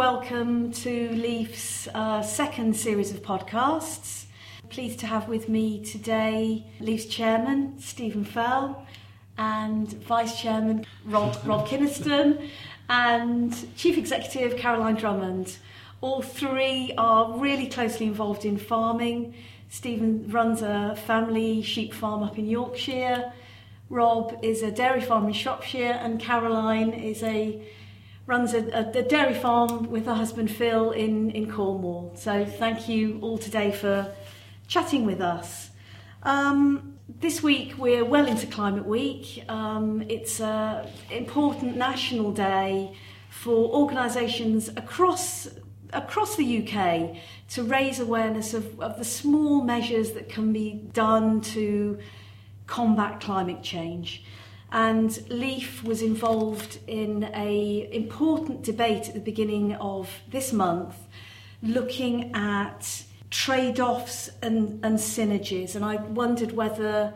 welcome to Leaf's uh, second series of podcasts. Pleased to have with me today Leaf's chairman, Stephen Fell, and vice chairman, Rob, Rob Kynaston, and chief executive, Caroline Drummond. All three are really closely involved in farming. Stephen runs a family sheep farm up in Yorkshire. Rob is a dairy farm in Shropshire, and Caroline is a runs a, a, dairy farm with her husband Phil in, in Cornwall. So thank you all today for chatting with us. Um, this week we're well into Climate Week. Um, it's an important national day for organisations across across the UK to raise awareness of, of the small measures that can be done to combat climate change and Leaf was involved in a important debate at the beginning of this month looking at trade-offs and, and synergies and I wondered whether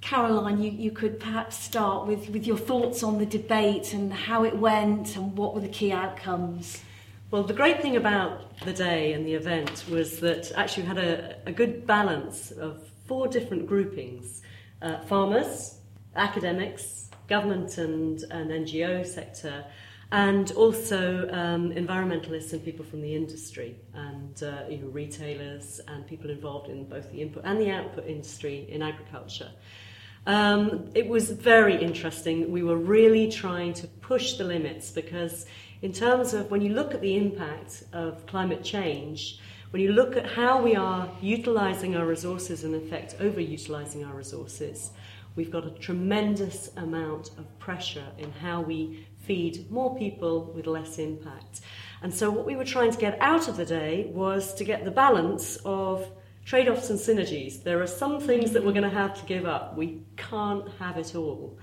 Caroline you, you could perhaps start with, with your thoughts on the debate and how it went and what were the key outcomes. Well, the great thing about the day and the event was that actually we had a, a good balance of four different groupings uh, farmers, academics, government and, and NGO sector, and also um, environmentalists and people from the industry, and uh, you know, retailers and people involved in both the input and the output industry in agriculture. Um, it was very interesting. We were really trying to push the limits because, in terms of when you look at the impact of climate change, when you look at how we are utilizing our resources and, in effect, overutilizing our resources, we've got a tremendous amount of pressure in how we feed more people with less impact. And so, what we were trying to get out of the day was to get the balance of trade offs and synergies. There are some things that we're going to have to give up, we can't have it all.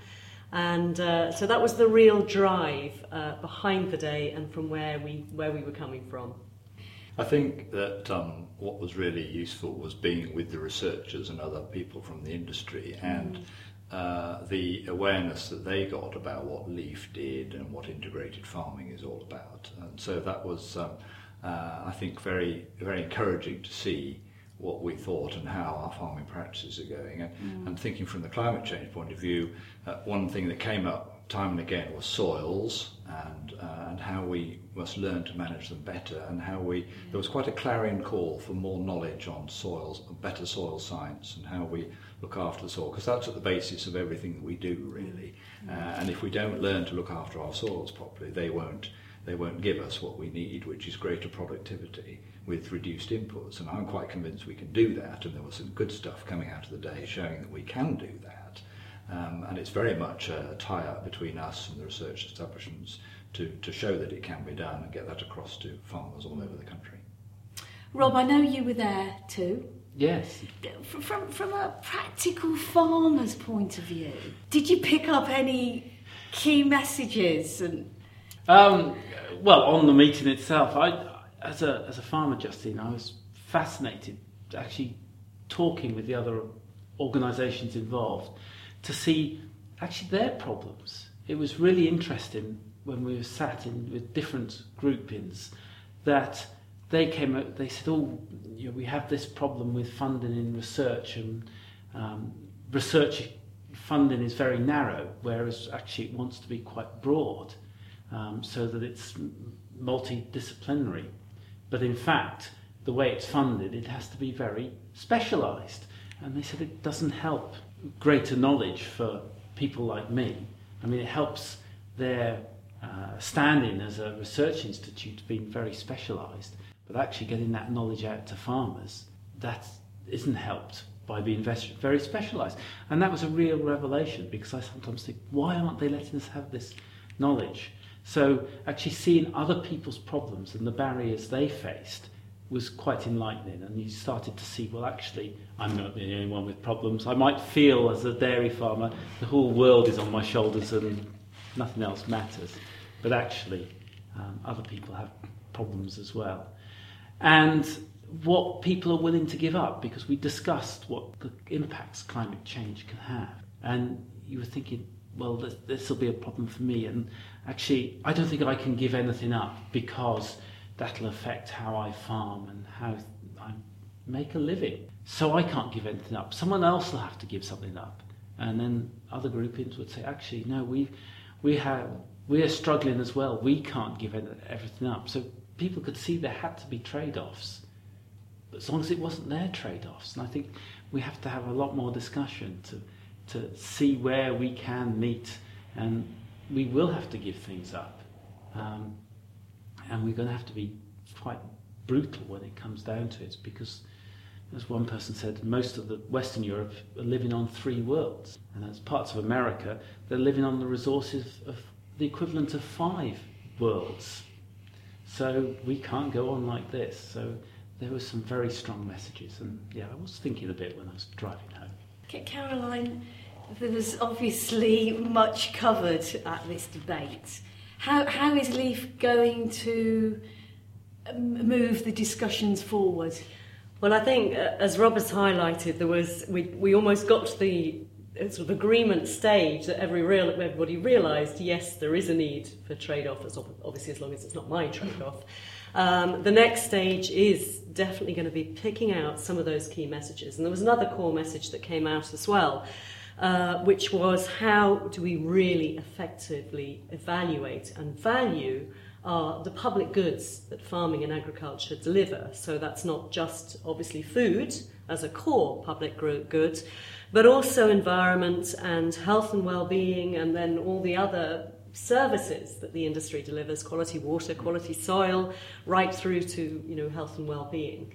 And uh, so that was the real drive uh, behind the day and from where we, where we were coming from. I think that um, what was really useful was being with the researchers and other people from the industry and mm. Uh, the awareness that they got about what LEAF did and what integrated farming is all about. And so that was, um, uh, I think, very, very encouraging to see what we thought and how our farming practices are going. And, mm. and thinking from the climate change point of view, uh, one thing that came up time and again were soils and, uh, and how we must learn to manage them better and how we, there was quite a clarion call for more knowledge on soils, better soil science and how we look after the soil because that's at the basis of everything that we do really. Uh, and if we don't learn to look after our soils properly they won't they won't give us what we need which is greater productivity with reduced inputs. And I'm quite convinced we can do that and there was some good stuff coming out of the day showing that we can do that um, and it's very much a tie-up between us and the research establishments to, to show that it can be done and get that across to farmers all over the country. Rob, I know you were there too. Yes. From, from a practical farmer's point of view, did you pick up any key messages? And um, well, on the meeting itself, I, as a as a farmer, Justine, I was fascinated actually talking with the other organisations involved to see actually their problems. It was really interesting when we were sat in with different groupings that they came out, they said, oh, you know, we have this problem with funding in research and um, research funding is very narrow, whereas actually it wants to be quite broad um, so that it's multidisciplinary. But in fact, the way it's funded, it has to be very specialised. And they said it doesn't help greater knowledge for people like me. I mean, it helps their uh, standing as a research institute being very specialised. But actually getting that knowledge out to farmers, that isn't helped by being very specialised. And that was a real revelation because I sometimes think, why aren't they letting us have this knowledge? So actually seeing other people's problems and the barriers they faced was quite enlightening and you started to see well actually I'm not the only one with problems I might feel as a dairy farmer the whole world is on my shoulders and nothing else matters but actually um, other people have problems as well and what people are willing to give up because we discussed what the impacts climate change can have. And you were thinking, well, this will be a problem for me. And actually, I don't think I can give anything up because that'll affect how I farm and how I make a living. So I can't give anything up. Someone else will have to give something up. And then other groupings would say, actually, no, we, we, have, we are struggling as well. We can't give everything up. So people could see there had to be trade offs. But as long as it wasn't their trade offs. And I think we have to have a lot more discussion to, to see where we can meet. And we will have to give things up. Um, and we're going to have to be quite brutal when it comes down to it because as one person said, most of the Western Europe are living on three worlds. And as parts of America, they're living on the resources of the equivalent of five worlds. So we can't go on like this. So there were some very strong messages. And yeah, I was thinking a bit when I was driving home. Caroline, there was obviously much covered at this debate. How, how is Leaf going to um, move the discussions forward? Well, I think, uh, as Rob has highlighted, there was we, we almost got to the uh, sort of agreement stage that every real, everybody realised, yes, there is a need for trade-off, obviously as long as it's not my trade-off. Um, the next stage is definitely going to be picking out some of those key messages. And there was another core message that came out as well, uh, which was how do we really effectively evaluate and value are the public goods that farming and agriculture deliver. So that's not just obviously food as a core public good, but also environment and health and well-being, and then all the other services that the industry delivers: quality water, quality soil, right through to you know health and well-being.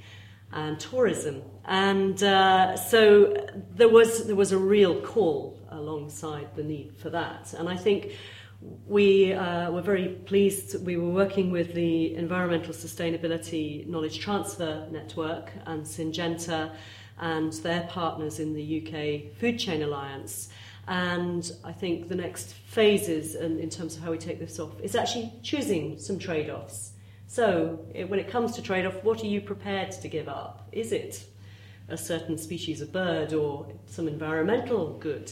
And tourism, and uh, so there was there was a real call alongside the need for that, and I think we uh, were very pleased. We were working with the Environmental Sustainability Knowledge Transfer Network and Syngenta and their partners in the UK Food Chain Alliance. And I think the next phases, in, in terms of how we take this off, is actually choosing some trade offs. So, it, when it comes to trade off, what are you prepared to give up? Is it a certain species of bird or some environmental good?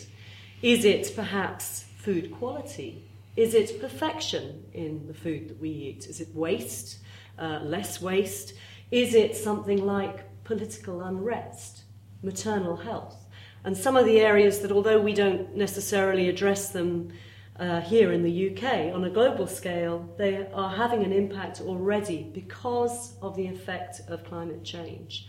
Is it perhaps food quality? Is it perfection in the food that we eat? Is it waste, uh, less waste? Is it something like political unrest, maternal health? And some of the areas that, although we don't necessarily address them uh, here in the UK on a global scale, they are having an impact already because of the effect of climate change.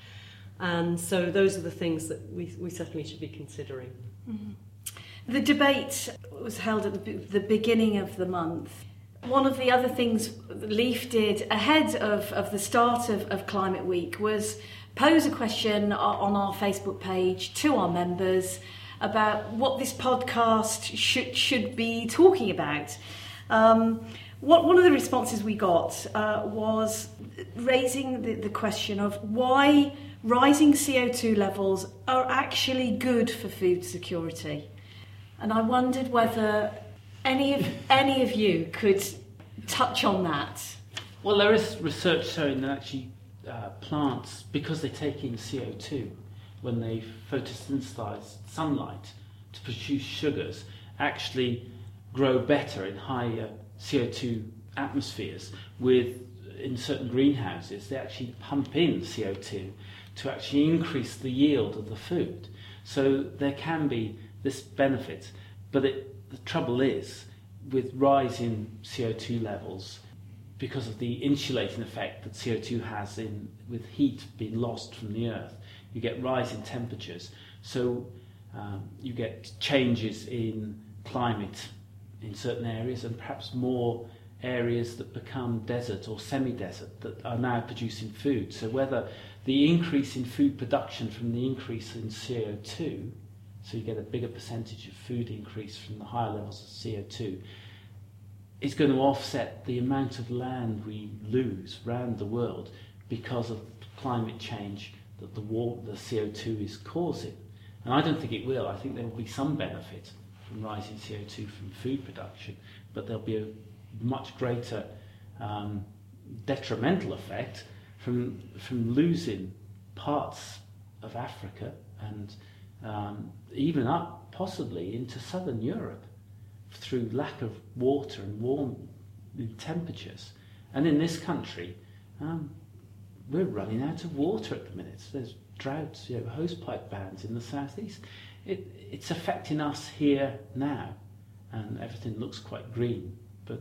And so those are the things that we, we certainly should be considering. Mm-hmm. The debate was held at the, the beginning of the month. One of the other things Leaf did ahead of, of the start of, of Climate Week was pose a question on our Facebook page to our members about what this podcast should, should be talking about. Um, what, one of the responses we got uh, was raising the, the question of why rising CO2 levels are actually good for food security. And I wondered whether any of, any of you could touch on that. Well, there is research showing that actually uh, plants, because they take in CO2 when they photosynthesize sunlight to produce sugars, actually grow better in higher CO2 atmospheres with in certain greenhouses they actually pump in CO2 to actually increase the yield of the food. So there can be this benefit. But it, the trouble is, with rising CO2 levels, because of the insulating effect that CO2 has in with heat being lost from the earth, you get rising temperatures. So um, you get changes in climate in certain areas, and perhaps more areas that become desert or semi-desert that are now producing food. So whether the increase in food production from the increase in CO2 so you get a bigger percentage of food increase from the higher levels of CO2, is going to offset the amount of land we lose around the world because of climate change that the, war, the CO2 is causing. And I don't think it will. I think there will be some benefit from rising CO2 from food production, but there'll be a much greater um, detrimental effect from, from losing parts of Africa and um, even up possibly into southern Europe through lack of water and warm temperatures. And in this country, um, we're running out of water at the minute. There's droughts, you know, hosepipe bans in the southeast. It, it's affecting us here now, and everything looks quite green, but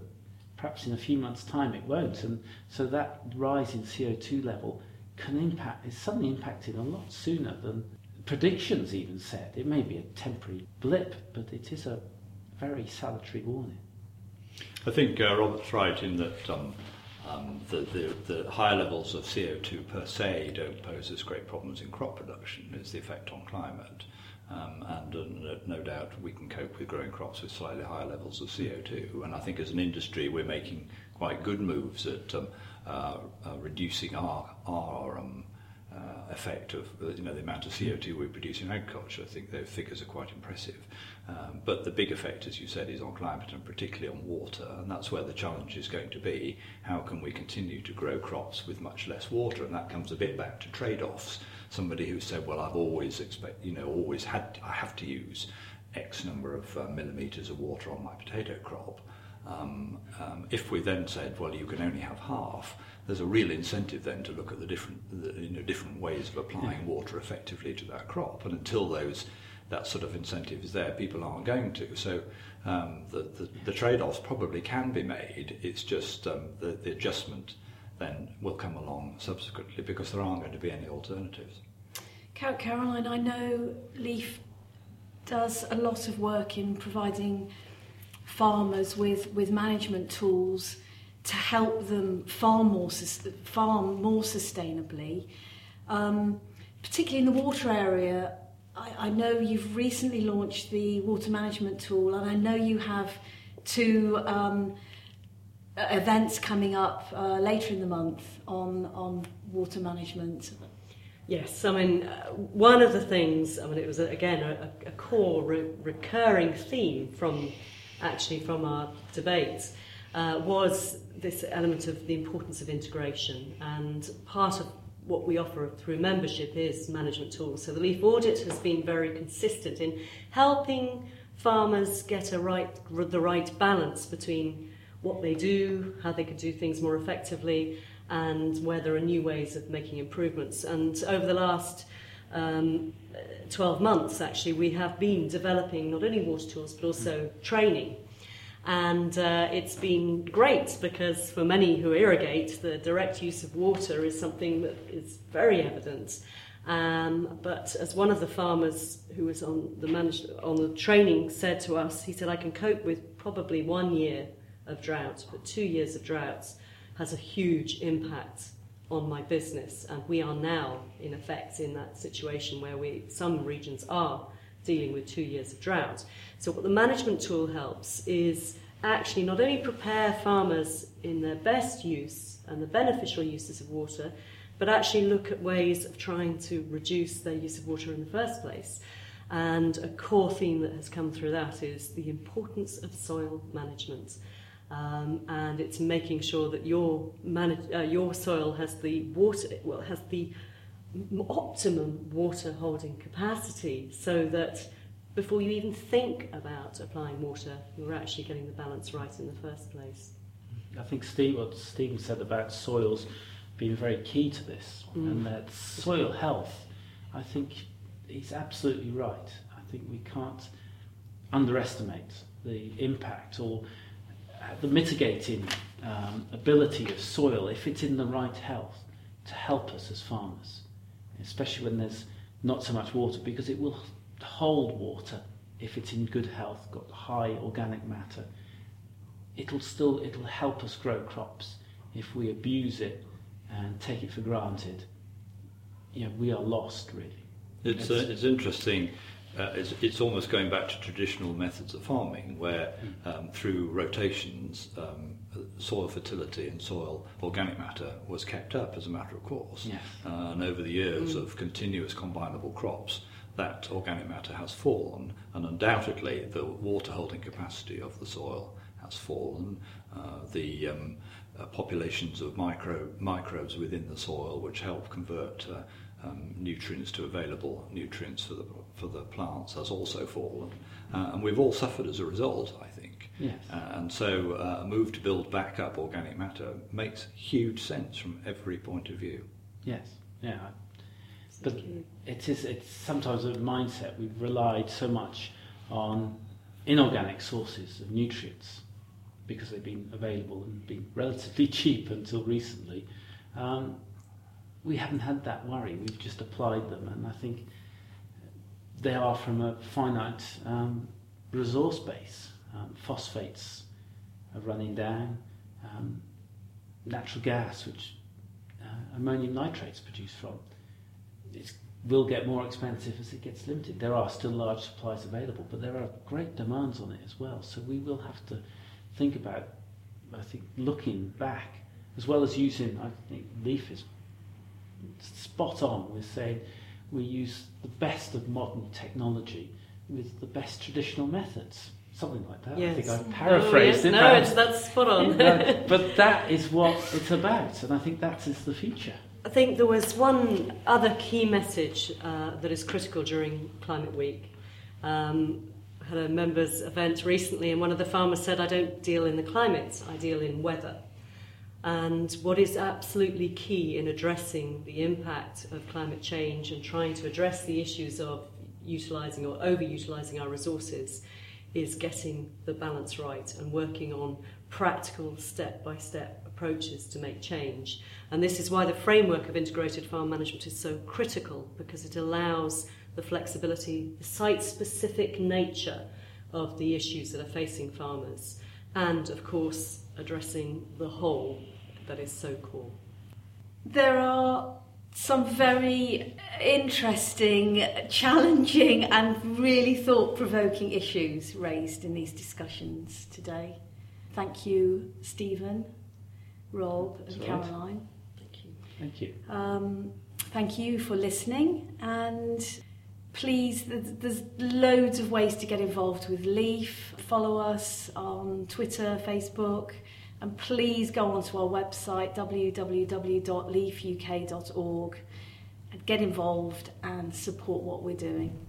perhaps in a few months' time it won't. And so that rise in CO2 level can impact, is suddenly impacting a lot sooner than predictions even said. It may be a temporary blip, but it is a very salutary warning. I think uh, Robert's right in that um, um, the, the, the higher levels of CO2 per se don't pose as great problems in crop production. It's the effect on climate. Um, and uh, no, doubt we can cope with growing crops with slightly higher levels of CO2. And I think as an industry, we're making quite good moves at um, uh, uh, reducing our, our um, uh, effect of uh, you know the amount of CO2 we produce in agriculture. I think those figures are quite impressive. Um, but the big effect, as you said, is on climate and particularly on water, and that's where the challenge is going to be. How can we continue to grow crops with much less water? And that comes a bit back to trade-offs. Somebody who said, "Well, I've always expect, you know, always had, I have to use X number of uh, millimeters of water on my potato crop." Um, um, if we then said, well, you can only have half, there's a real incentive then to look at the different, the, you know, different ways of applying water effectively to that crop. And until those, that sort of incentive is there, people aren't going to. So um, the, the, the trade-offs probably can be made. It's just um, the, the adjustment then will come along subsequently because there aren't going to be any alternatives. Caroline, I know Leaf does a lot of work in providing farmers with, with management tools to help them farm more, farm more sustainably. Um, particularly in the water area, I, I know you've recently launched the water management tool, and I know you have two um, events coming up uh, later in the month on, on water management. Yes, I mean, uh, one of the things, I mean, it was, again, a, a core re- recurring theme from actually from our debates uh, was this element of the importance of integration. And part of what we offer through membership is management tools. So the Leaf Audit has been very consistent in helping farmers get a right, the right balance between what they do, how they could do things more effectively, and where there are new ways of making improvements. And over the last um, 12 months, actually, we have been developing not only water tools but also training. And uh, it's been great because for many who irrigate, the direct use of water is something that is very evident. Um, but as one of the farmers who was on the, managed, on the training said to us, he said, I can cope with probably one year of drought, but two years of droughts has a huge impact on my business. And we are now, in effect, in that situation where we, some regions are dealing with two years of drought. So, what the management tool helps is actually not only prepare farmers in their best use and the beneficial uses of water, but actually look at ways of trying to reduce their use of water in the first place. And a core theme that has come through that is the importance of soil management. Um, and it's making sure that your manage, uh, your soil has the water well has the optimum water holding capacity so that before you even think about applying water you're actually getting the balance right in the first place I think Steve, what Stephen said about soils being very key to this mm. and that soil health I think he's absolutely right I think we can't underestimate the impact or the mitigating um, ability of soil, if it's in the right health, to help us as farmers, especially when there's not so much water, because it will hold water if it's in good health, got high organic matter. It'll still it'll help us grow crops. If we abuse it and take it for granted, you know, we are lost really. It's, uh, it's interesting uh, it's, it's almost going back to traditional methods of farming where um, through rotations um, soil fertility and soil organic matter was kept up as a matter of course yes. uh, and over the years mm. of continuous combinable crops that organic matter has fallen and undoubtedly the water holding capacity of the soil has fallen uh, the um, uh, populations of micro microbes within the soil which help convert uh, um, nutrients to available nutrients for the, for the plants has also fallen. Uh, and we've all suffered as a result, I think. Yes. Uh, and so uh, a move to build back up organic matter makes huge sense from every point of view. Yes. Yeah. But it is. It's sometimes a mindset. We've relied so much on inorganic sources of nutrients because they've been available and been relatively cheap until recently. Um, we haven't had that worry. We've just applied them, and I think they are from a finite um, resource base. Um, phosphates are running down. Um, natural gas, which uh, ammonium nitrate's produced from, it will get more expensive as it gets limited. There are still large supplies available, but there are great demands on it as well. So we will have to think about, I think, looking back as well as using. I think Leaf is spot on with saying we use the best of modern technology with the best traditional methods. Something like that. Yes. I think I paraphrased oh, yes. it. No, it's, that's spot on. No, but that is what it's about, and I think that is the future. I think there was one other key message uh, that is critical during Climate Week. Um, I had a members' event recently, and one of the farmers said, I don't deal in the climate, I deal in weather. And what is absolutely key in addressing the impact of climate change and trying to address the issues of utilising or overutilising our resources is getting the balance right and working on practical step by step approaches to make change. And this is why the framework of integrated farm management is so critical because it allows the flexibility, the site specific nature of the issues that are facing farmers, and of course, addressing the whole that is so core. There are some very interesting, challenging, and really thought provoking issues raised in these discussions today. Thank you, Stephen, Rob, and right. Caroline. Thank you. Thank you. Um, thank you for listening and please there's loads of ways to get involved with leaf. Follow us on twitter facebook and please go onto our website www.leafuk.org and get involved and support what we're doing